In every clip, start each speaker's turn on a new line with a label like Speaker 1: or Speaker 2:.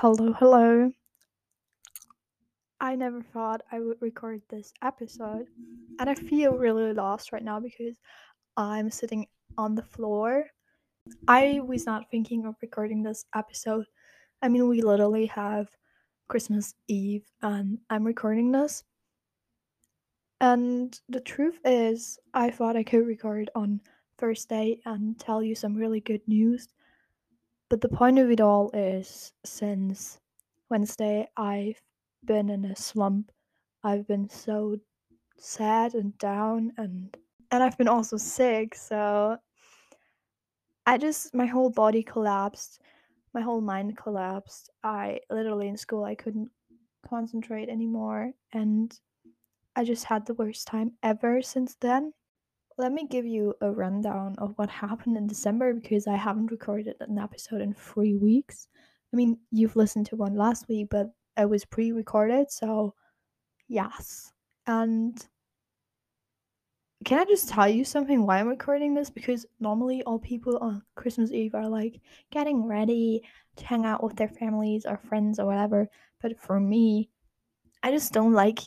Speaker 1: Hello, hello. I never thought I would record this episode, and I feel really lost right now because I'm sitting on the floor. I was not thinking of recording this episode. I mean, we literally have Christmas Eve, and I'm recording this. And the truth is, I thought I could record on Thursday and tell you some really good news. But the point of it all is since Wednesday, I've been in a slump. I've been so sad and down and and I've been also sick, so I just my whole body collapsed. My whole mind collapsed. I literally in school I couldn't concentrate anymore and I just had the worst time ever since then. Let me give you a rundown of what happened in December because I haven't recorded an episode in three weeks. I mean, you've listened to one last week, but it was pre recorded, so yes. And can I just tell you something why I'm recording this? Because normally all people on Christmas Eve are like getting ready to hang out with their families or friends or whatever. But for me, I just don't like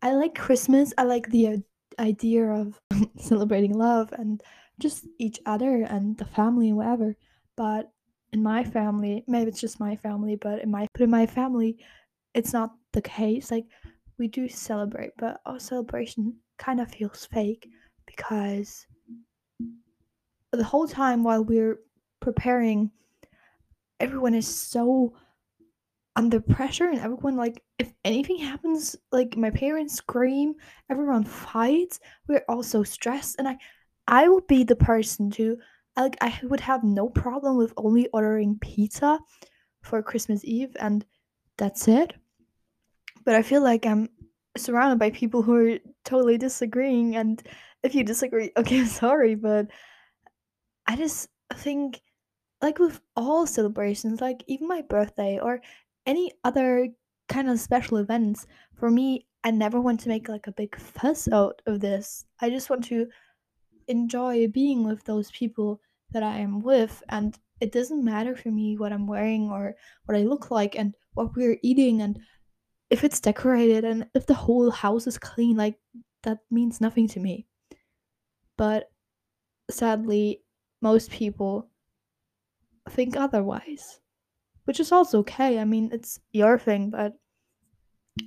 Speaker 1: I like Christmas. I like the idea of celebrating love and just each other and the family and whatever. But in my family, maybe it's just my family, but in my but in my family, it's not the case. Like we do celebrate, but our celebration kind of feels fake because the whole time while we're preparing, everyone is so under pressure and everyone like if anything happens like my parents scream everyone fights we're all so stressed and i i would be the person to like i would have no problem with only ordering pizza for christmas eve and that's it. But i feel like i'm surrounded by people who are totally disagreeing and if you disagree okay sorry but i just think like with all celebrations like even my birthday or any other kind of special events, for me, I never want to make like a big fuss out of this. I just want to enjoy being with those people that I am with, and it doesn't matter for me what I'm wearing or what I look like and what we're eating and if it's decorated and if the whole house is clean, like that means nothing to me. But sadly, most people think otherwise which is also okay. I mean, it's your thing, but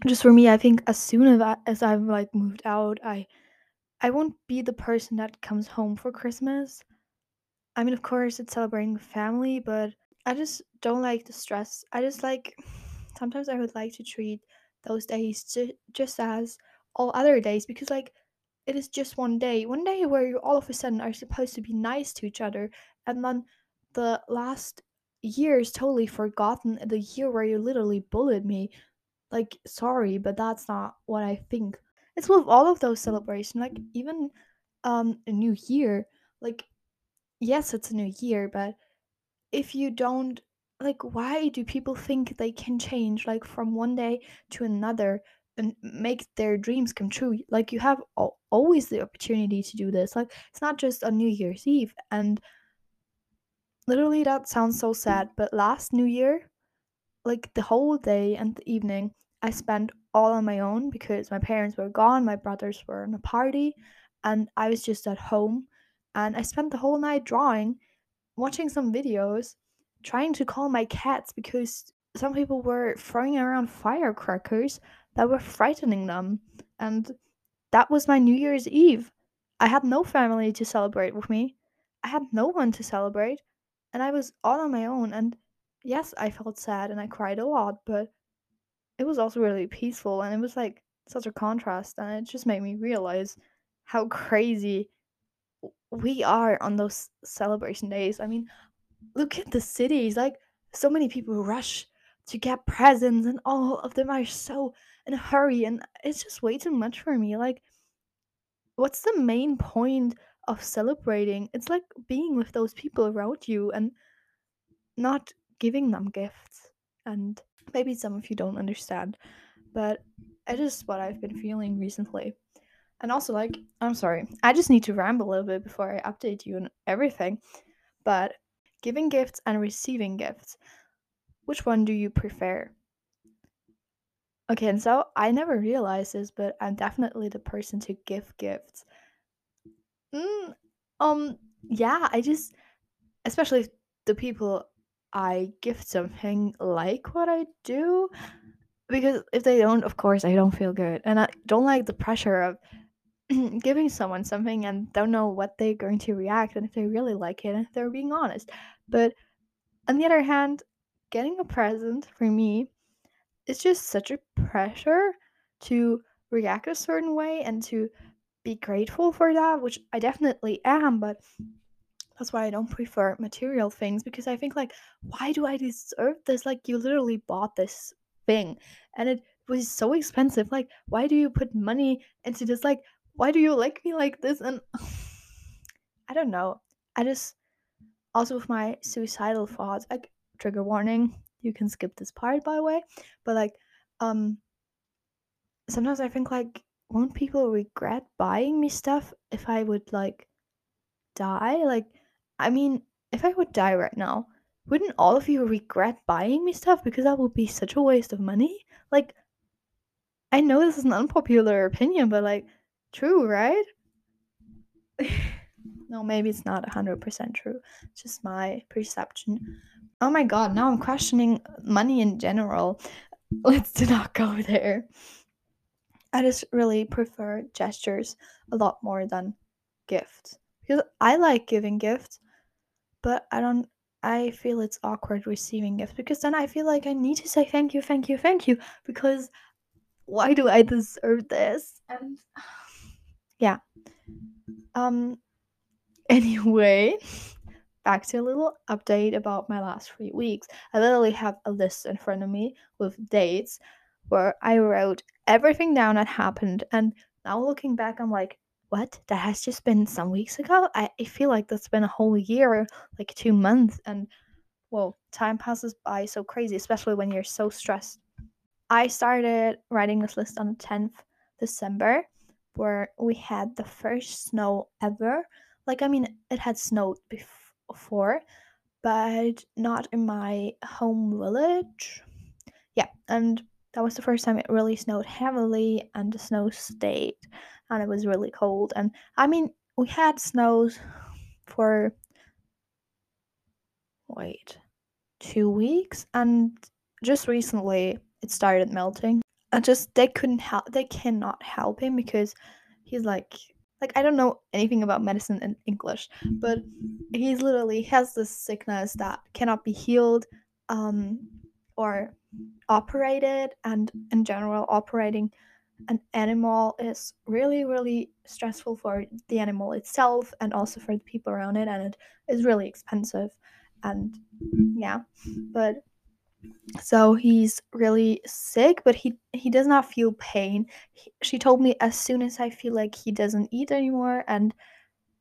Speaker 1: just for me, I think as soon as as I've like moved out, I I won't be the person that comes home for Christmas. I mean, of course, it's celebrating family, but I just don't like the stress. I just like sometimes I would like to treat those days ju- just as all other days because like it is just one day, one day where you all of a sudden are supposed to be nice to each other, and then the last year is totally forgotten. The year where you literally bullied me. Like, sorry, but that's not what I think. It's with all of those celebrations, like even um a new year. Like, yes, it's a new year, but if you don't like why do people think they can change like from one day to another and make their dreams come true like you have al- always the opportunity to do this like it's not just on new year's eve and literally that sounds so sad but last new year like the whole day and the evening i spent all on my own because my parents were gone my brothers were in a party and i was just at home and i spent the whole night drawing watching some videos trying to calm my cats because some people were throwing around firecrackers that were frightening them and that was my new year's eve. I had no family to celebrate with me. I had no one to celebrate and I was all on my own. And yes, I felt sad and I cried a lot, but it was also really peaceful. And it was like such a contrast. And it just made me realize how crazy we are on those celebration days. I mean, look at the cities. Like, so many people rush to get presents, and all of them are so in a hurry. And it's just way too much for me. Like, what's the main point of celebrating? It's like being with those people around you and not giving them gifts. And maybe some of you don't understand, but it is what I've been feeling recently. And also, like, I'm sorry, I just need to ramble a little bit before I update you on everything. But giving gifts and receiving gifts. which one do you prefer? Okay, and so I never realized this, but I'm definitely the person to give gifts. Mm, um, yeah, I just, especially if the people I gift something like what I do, because if they don't, of course, I don't feel good, and I don't like the pressure of giving someone something and don't know what they're going to react and if they really like it and if they're being honest. But on the other hand, getting a present for me it's just such a pressure to react a certain way and to be grateful for that, which I definitely am, but that's why I don't prefer material things because I think like why do I deserve this? Like you literally bought this thing and it was so expensive. Like why do you put money into this? Like why do you like me like this? And I don't know. I just also with my suicidal thoughts, like trigger warning, you can skip this part by the way but like um sometimes i think like won't people regret buying me stuff if i would like die? Like i mean if i would die right now wouldn't all of you regret buying me stuff because that would be such a waste of money? Like i know this is an unpopular opinion but like true right? No maybe it's not 100% true. It's just my perception. Oh my god, now I'm questioning money in general. Let's do not go there. I just really prefer gestures a lot more than gifts. Because I like giving gifts, but I don't I feel it's awkward receiving gifts because then I feel like I need to say thank you, thank you, thank you because why do I deserve this? And yeah. Um anyway, back to a little update about my last three weeks. I literally have a list in front of me with dates where I wrote everything down that happened. And now looking back, I'm like, what? That has just been some weeks ago? I, I feel like that's been a whole year, like two months. And well, time passes by so crazy, especially when you're so stressed. I started writing this list on the 10th December, where we had the first snow ever. Like, I mean, it had snowed before before, but not in my home village. Yeah, and that was the first time it really snowed heavily and the snow stayed and it was really cold. And I mean, we had snows for wait, two weeks and just recently it started melting. And just they couldn't help they cannot help him because he's like like I don't know anything about medicine in English, but he's literally has this sickness that cannot be healed um, or operated, and in general, operating an animal is really really stressful for the animal itself and also for the people around it, and it is really expensive, and yeah, but so he's really sick but he he does not feel pain. He, she told me as soon as i feel like he doesn't eat anymore and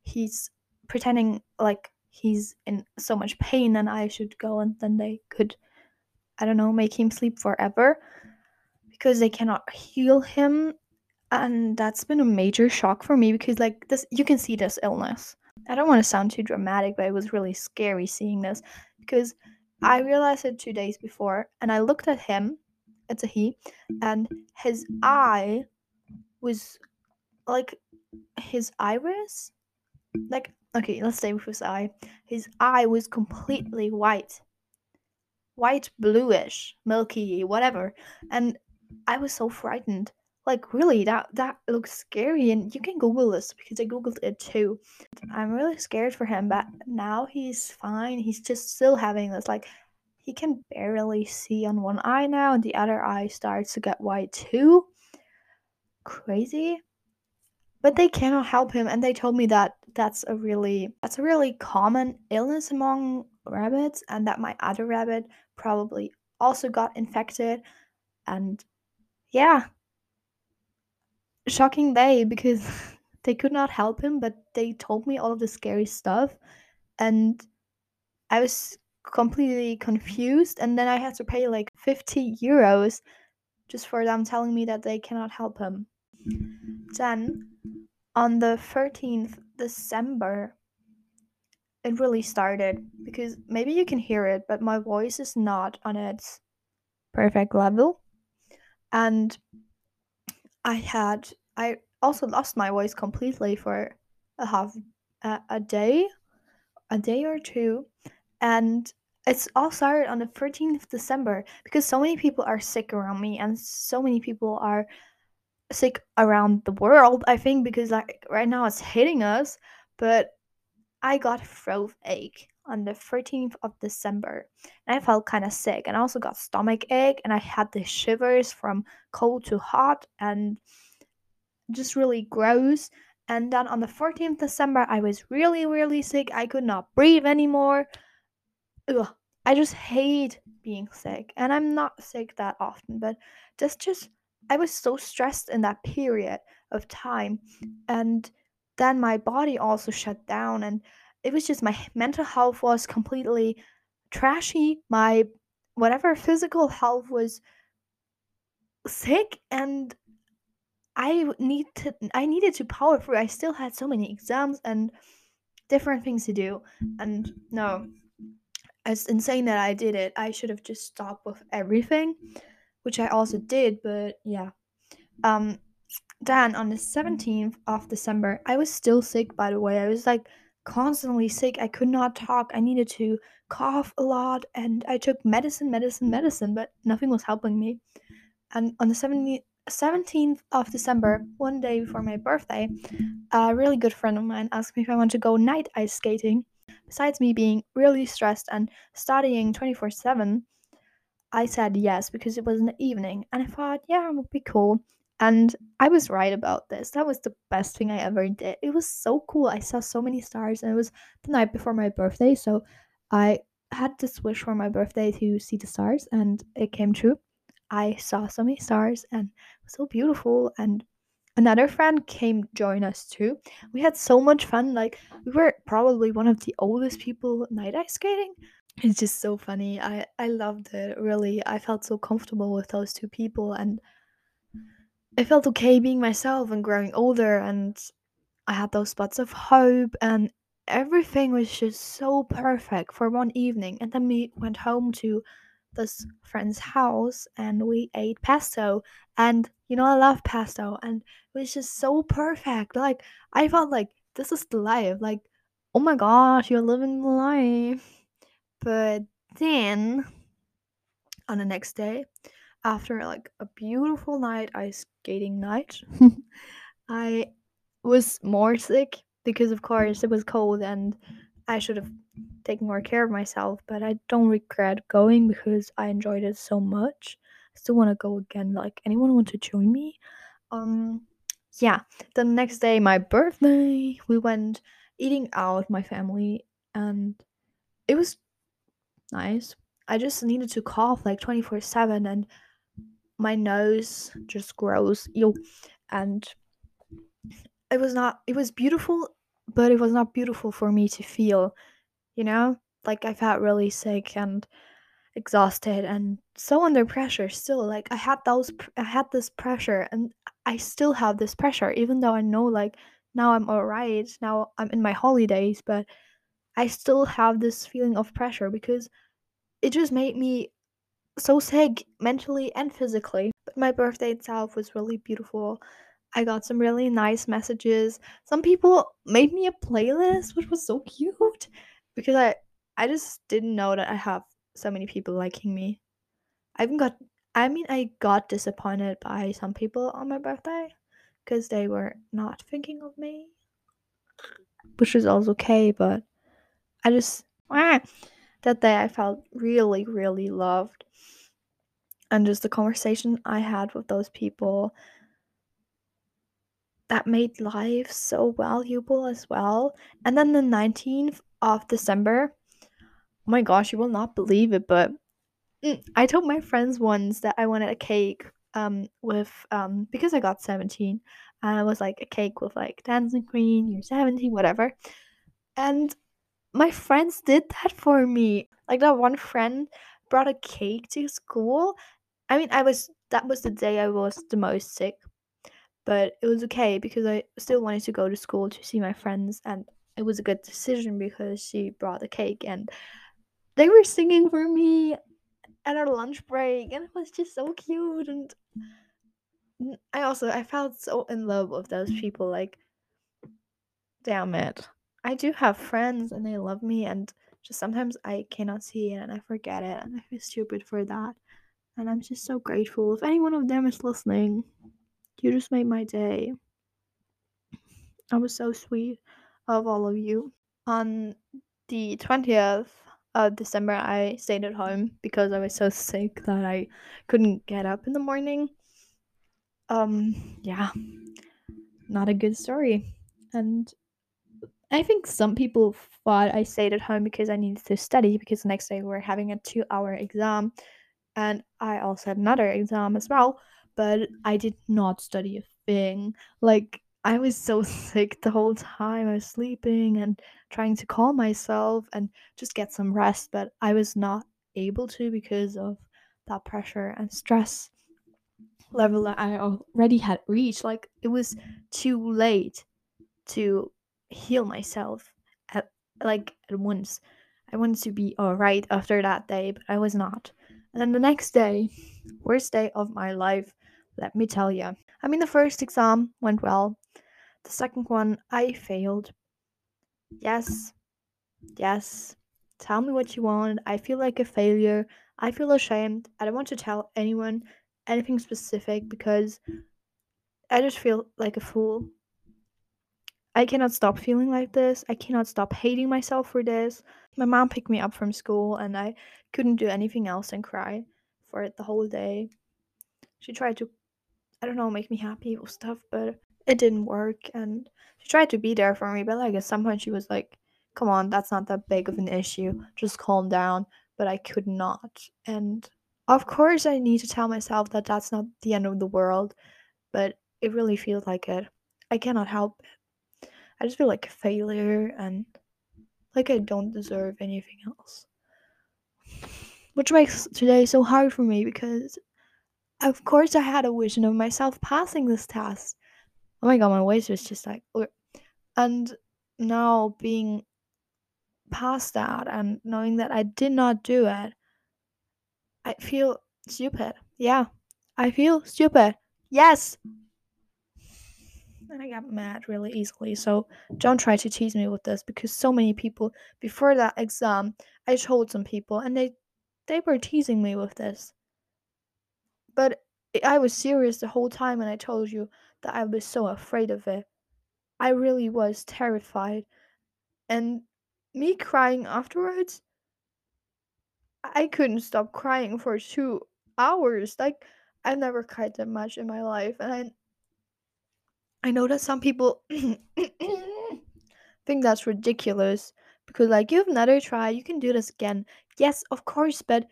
Speaker 1: he's pretending like he's in so much pain and i should go and then they could i don't know make him sleep forever because they cannot heal him and that's been a major shock for me because like this you can see this illness i don't want to sound too dramatic but it was really scary seeing this because I realized it two days before, and I looked at him. It's a he, and his eye was like his iris. Like, okay, let's stay with his eye. His eye was completely white, white, bluish, milky, whatever. And I was so frightened. Like, really, that that looks scary, and you can Google this because I googled it too. I'm really scared for him, but now he's fine. He's just still having this like he can barely see on one eye now, and the other eye starts to get white too. Crazy. But they cannot help him, and they told me that that's a really that's a really common illness among rabbits, and that my other rabbit probably also got infected. And yeah, shocking day because they could not help him, but they told me all of the scary stuff, and I was completely confused and then I had to pay like 50 euros just for them telling me that they cannot help him. Then on the 13th December it really started because maybe you can hear it, but my voice is not on its perfect level. And I had I also lost my voice completely for a half a, a day, a day or two, and it's all started on the 13th of December because so many people are sick around me and so many people are sick around the world. I think because like right now it's hitting us, but I got throat ache on the 13th of December and I felt kind of sick and I also got stomach ache and I had the shivers from cold to hot and just really gross. And then on the 14th December, I was really, really sick. I could not breathe anymore. Ugh, I just hate being sick. And I'm not sick that often, but just, just, I was so stressed in that period of time. And then my body also shut down. And it was just my mental health was completely trashy. My whatever physical health was sick. And I need to I needed to power through. I still had so many exams and different things to do. And no, as insane that I did it, I should have just stopped with everything, which I also did, but yeah. Um then on the 17th of December, I was still sick by the way. I was like constantly sick. I could not talk. I needed to cough a lot and I took medicine, medicine, medicine, but nothing was helping me. And on the 17th 17th of December, one day before my birthday, a really good friend of mine asked me if I want to go night ice skating. Besides me being really stressed and studying 24 7, I said yes because it was in the evening and I thought, yeah, it would be cool. And I was right about this. That was the best thing I ever did. It was so cool. I saw so many stars and it was the night before my birthday. So I had this wish for my birthday to see the stars and it came true. I saw so many stars and it was so beautiful. And another friend came join us too. We had so much fun. Like we were probably one of the oldest people night ice skating. It's just so funny. I I loved it. Really, I felt so comfortable with those two people, and I felt okay being myself and growing older. And I had those spots of hope, and everything was just so perfect for one evening. And then we went home to this friend's house and we ate pesto and you know I love pesto and it was just so perfect like I felt like this is the life like oh my gosh you're living the life but then on the next day after like a beautiful night ice skating night I was more sick because of course it was cold and I should have taken more care of myself, but I don't regret going because I enjoyed it so much. I still want to go again. Like, anyone want to join me? Um, yeah. The next day, my birthday, we went eating out, my family, and it was nice. I just needed to cough like 24 7, and my nose just grows. Yo, and it was not, it was beautiful, but it was not beautiful for me to feel you know? Like I felt really sick and exhausted and so under pressure still. Like I had those I had this pressure and I still have this pressure even though I know like now I'm all right. Now I'm in my holidays, but I still have this feeling of pressure because it just made me so sick mentally and physically. But my birthday itself was really beautiful. I got some really nice messages. Some people made me a playlist, which was so cute because I I just didn't know that I have so many people liking me. I even got I mean I got disappointed by some people on my birthday because they were not thinking of me. Which is also okay, but I just ah, that day I felt really, really loved. And just the conversation I had with those people that made life so valuable as well. And then the 19th of December. Oh my gosh, you will not believe it, but mm, I told my friends once that I wanted a cake um with um because I got 17 and it was like a cake with like dancing queen, you're 17, whatever. And my friends did that for me. Like that one friend brought a cake to school. I mean, I was that was the day I was the most sick. But it was okay because I still wanted to go to school to see my friends and it was a good decision because she brought the cake and they were singing for me at our lunch break and it was just so cute and I also I felt so in love with those people like damn it. I do have friends and they love me and just sometimes I cannot see it and I forget it and I feel stupid for that. And I'm just so grateful. If any one of them is listening, you just made my day. I was so sweet of all of you. On the 20th of December, I stayed at home because I was so sick that I couldn't get up in the morning. Um, yeah, not a good story. And I think some people thought I stayed at home because I needed to study because the next day we are having a two hour exam and I also had another exam as well, but I did not study a thing. Like, I was so sick the whole time. I was sleeping and trying to calm myself and just get some rest, but I was not able to because of that pressure and stress level that I already had reached. Like, it was too late to heal myself at like at once. I wanted to be alright after that day, but I was not. And then the next day, worst day of my life, let me tell you. I mean, the first exam went well. The second one, I failed. Yes, yes. Tell me what you want. I feel like a failure. I feel ashamed. I don't want to tell anyone anything specific because I just feel like a fool. I cannot stop feeling like this. I cannot stop hating myself for this. My mom picked me up from school and I couldn't do anything else than cry for it the whole day. She tried to, I don't know, make me happy or stuff, but it didn't work. And she tried to be there for me, but like at some point she was like, come on, that's not that big of an issue. Just calm down. But I could not. And of course, I need to tell myself that that's not the end of the world, but it really feels like it. I cannot help it. I just feel like a failure and like I don't deserve anything else. Which makes today so hard for me because, of course, I had a vision of myself passing this test. Oh my god, my voice was just like. And now being past that and knowing that I did not do it, I feel stupid. Yeah, I feel stupid. Yes, and I got mad really easily. So don't try to tease me with this because so many people before that exam, I told some people and they they were teasing me with this. But I was serious the whole time and I told you that I was so afraid of it. I really was terrified. And me crying afterwards, I couldn't stop crying for 2 hours. Like I've never cried that much in my life and I I know that some people think that's ridiculous because, like, you have another try, you can do this again. Yes, of course, but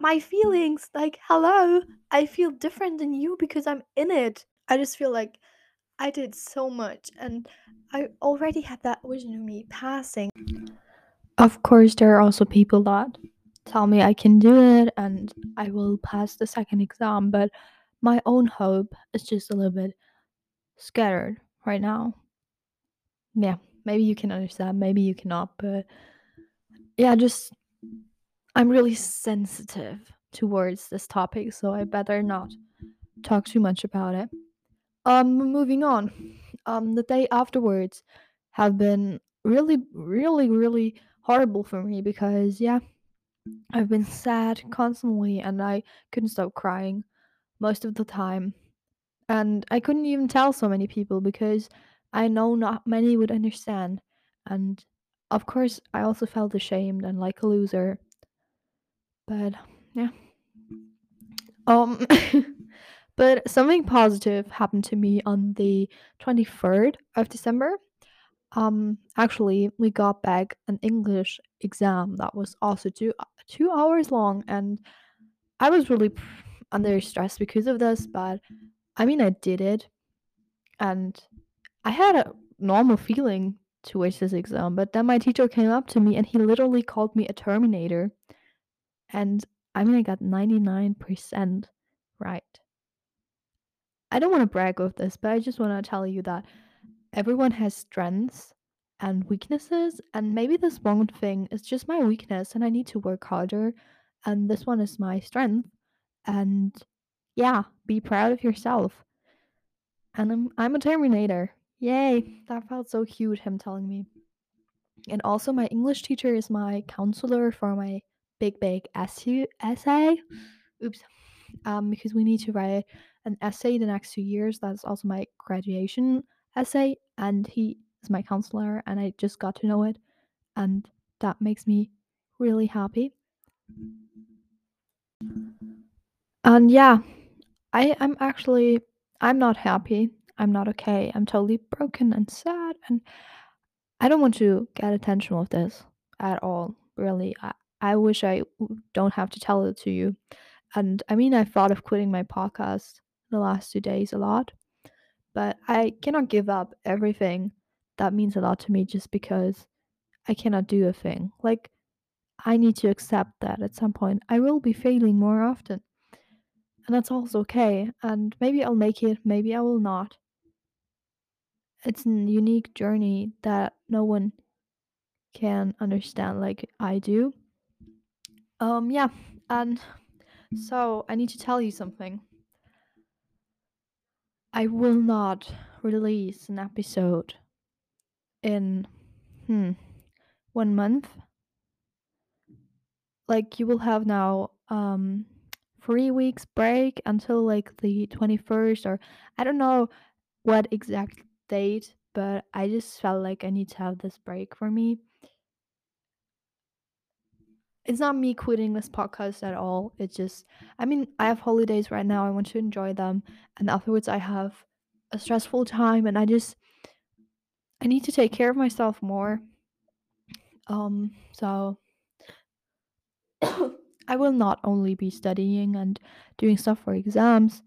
Speaker 1: my feelings, like, hello, I feel different than you because I'm in it. I just feel like I did so much and I already had that vision of me passing. Of course, there are also people that tell me I can do it and I will pass the second exam, but my own hope is just a little bit scattered right now. Yeah, maybe you can understand, maybe you cannot, but yeah, just I'm really sensitive towards this topic, so I better not talk too much about it. Um moving on. Um the day afterwards have been really really really horrible for me because yeah, I've been sad constantly and I couldn't stop crying most of the time and I couldn't even tell so many people because I know not many would understand. And of course, I also felt ashamed and like a loser. But yeah. Um but something positive happened to me on the 23rd of December. Um actually, we got back an English exam that was also 2 2 hours long and I was really under stress because of this, but I mean, I did it, and I had a normal feeling towards this exam, but then my teacher came up to me and he literally called me a Terminator. And I mean, I got 99% right. I don't want to brag with this, but I just want to tell you that everyone has strengths and weaknesses. And maybe this one thing is just my weakness and I need to work harder. And this one is my strength. And yeah, be proud of yourself. And I'm, I'm a Terminator. Yay, that felt so cute, him telling me. And also, my English teacher is my counselor for my big, big essay. essay. Oops. Um, because we need to write an essay the next two years. That's also my graduation essay. And he is my counselor, and I just got to know it. And that makes me really happy. And yeah, I, I'm actually I'm not happy. I'm not okay. I'm totally broken and sad and I don't want to get attention with this at all. Really. I, I wish I don't have to tell it to you. And I mean I've thought of quitting my podcast the last two days a lot, but I cannot give up everything that means a lot to me just because I cannot do a thing. Like I need to accept that at some point I will be failing more often. And that's also okay. And maybe I'll make it, maybe I will not. It's a unique journey that no one can understand like I do. Um yeah, and so I need to tell you something. I will not release an episode in hmm one month. Like you will have now um 3 weeks break until like the 21st or I don't know what exact date, but I just felt like I need to have this break for me. It's not me quitting this podcast at all. It's just, I mean, I have holidays right now. I want to enjoy them. And afterwards, I have a stressful time and I just, I need to take care of myself more. Um, so I will not only be studying and doing stuff for exams.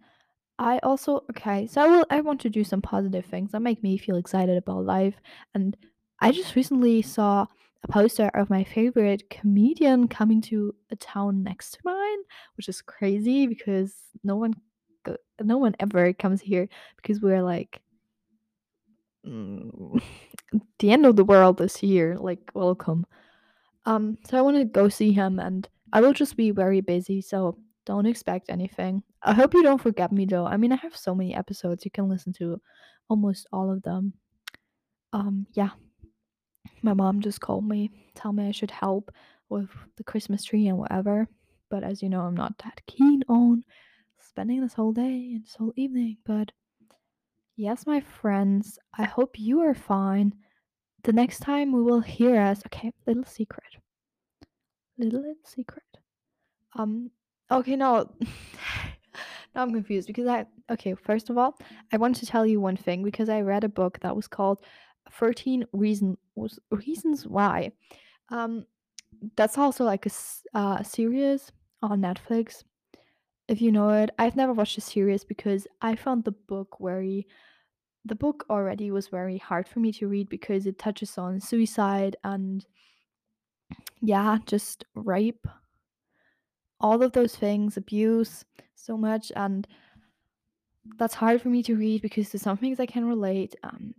Speaker 1: I also okay, so I will I want to do some positive things that make me feel excited about life. And I just recently saw a poster of my favorite comedian coming to a town next to mine, which is crazy because no one no one ever comes here because we're like mm, the end of the world this year. Like welcome. Um, so I want to go see him, and I will just be very busy. So don't expect anything. I hope you don't forget me though. I mean, I have so many episodes. You can listen to almost all of them. Um, yeah. My mom just called me, tell me I should help with the Christmas tree and whatever. But as you know, I'm not that keen on spending this whole day and this whole evening. But yes, my friends, I hope you are fine. The next time we will hear us, okay, little secret. Little, little secret. Um, okay, no. now I'm confused because I okay, first of all, I want to tell you one thing because I read a book that was called 13 reason was reasons why. Um that's also like a uh, series on Netflix. If you know it, I've never watched the series because I found the book very the book already was very hard for me to read because it touches on suicide and yeah, just rape all of those things, abuse so much, and that's hard for me to read because there's some things I can relate and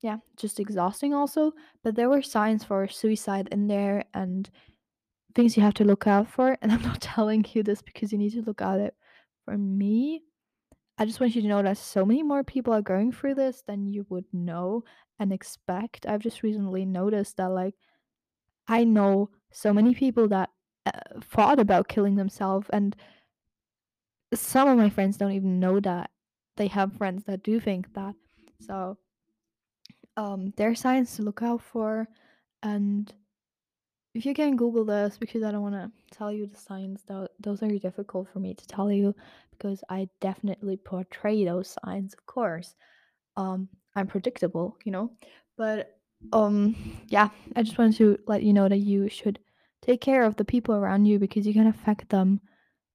Speaker 1: yeah, just exhausting also. But there were signs for suicide in there and things you have to look out for. And I'm not telling you this because you need to look at it. For me, I just want you to know that so many more people are going through this than you would know and expect. I've just recently noticed that, like, I know so many people that uh, thought about killing themselves and some of my friends don't even know that they have friends that do think that. So um, there are signs to look out for, and if you can Google this, because I don't want to tell you the signs, tho- those are difficult for me to tell you because I definitely portray those signs, of course. Um, I'm predictable, you know, but um, yeah, I just wanted to let you know that you should take care of the people around you because you can affect them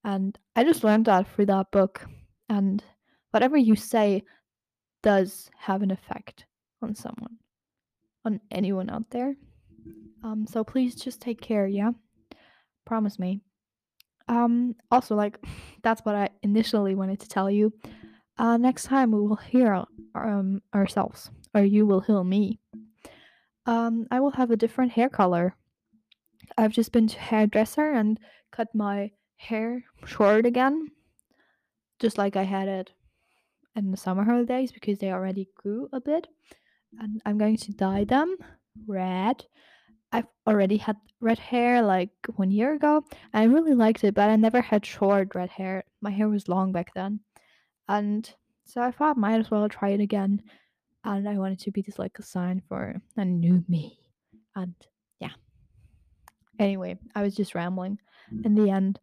Speaker 1: and I just learned that through that book. And whatever you say does have an effect on someone, on anyone out there. Um, so please just take care, yeah? Promise me. Um, also, like, that's what I initially wanted to tell you. Uh, next time we will hear um, ourselves, or you will heal me. Um, I will have a different hair color. I've just been to hairdresser and cut my hair short again, just like I had it in the summer holidays because they already grew a bit. And I'm going to dye them red. I've already had red hair like one year ago. I really liked it, but I never had short red hair. My hair was long back then. And so I thought might as well try it again. And I wanted to be just like a sign for a new me. And yeah. Anyway, I was just rambling. In the end,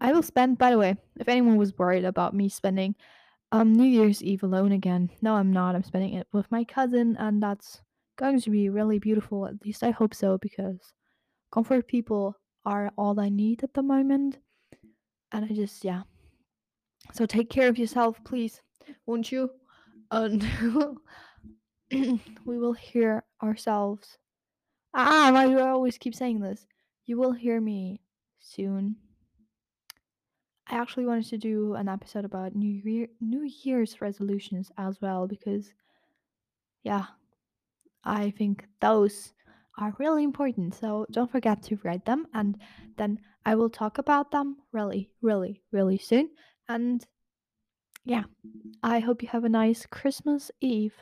Speaker 1: I will spend, by the way, if anyone was worried about me spending um New Year's Eve alone again, no, I'm not. I'm spending it with my cousin, and that's going to be really beautiful. At least I hope so, because comfort people are all I need at the moment. And I just, yeah. So take care of yourself, please, won't you? And we will hear ourselves. Ah, why do I always keep saying this? You will hear me soon. I actually wanted to do an episode about New Year New Year's resolutions as well because yeah, I think those are really important. So don't forget to write them and then I will talk about them really, really, really soon. And yeah, I hope you have a nice Christmas Eve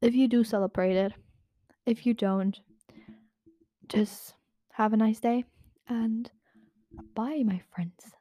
Speaker 1: if you do celebrate it. If you don't, just have a nice day and bye, my friends.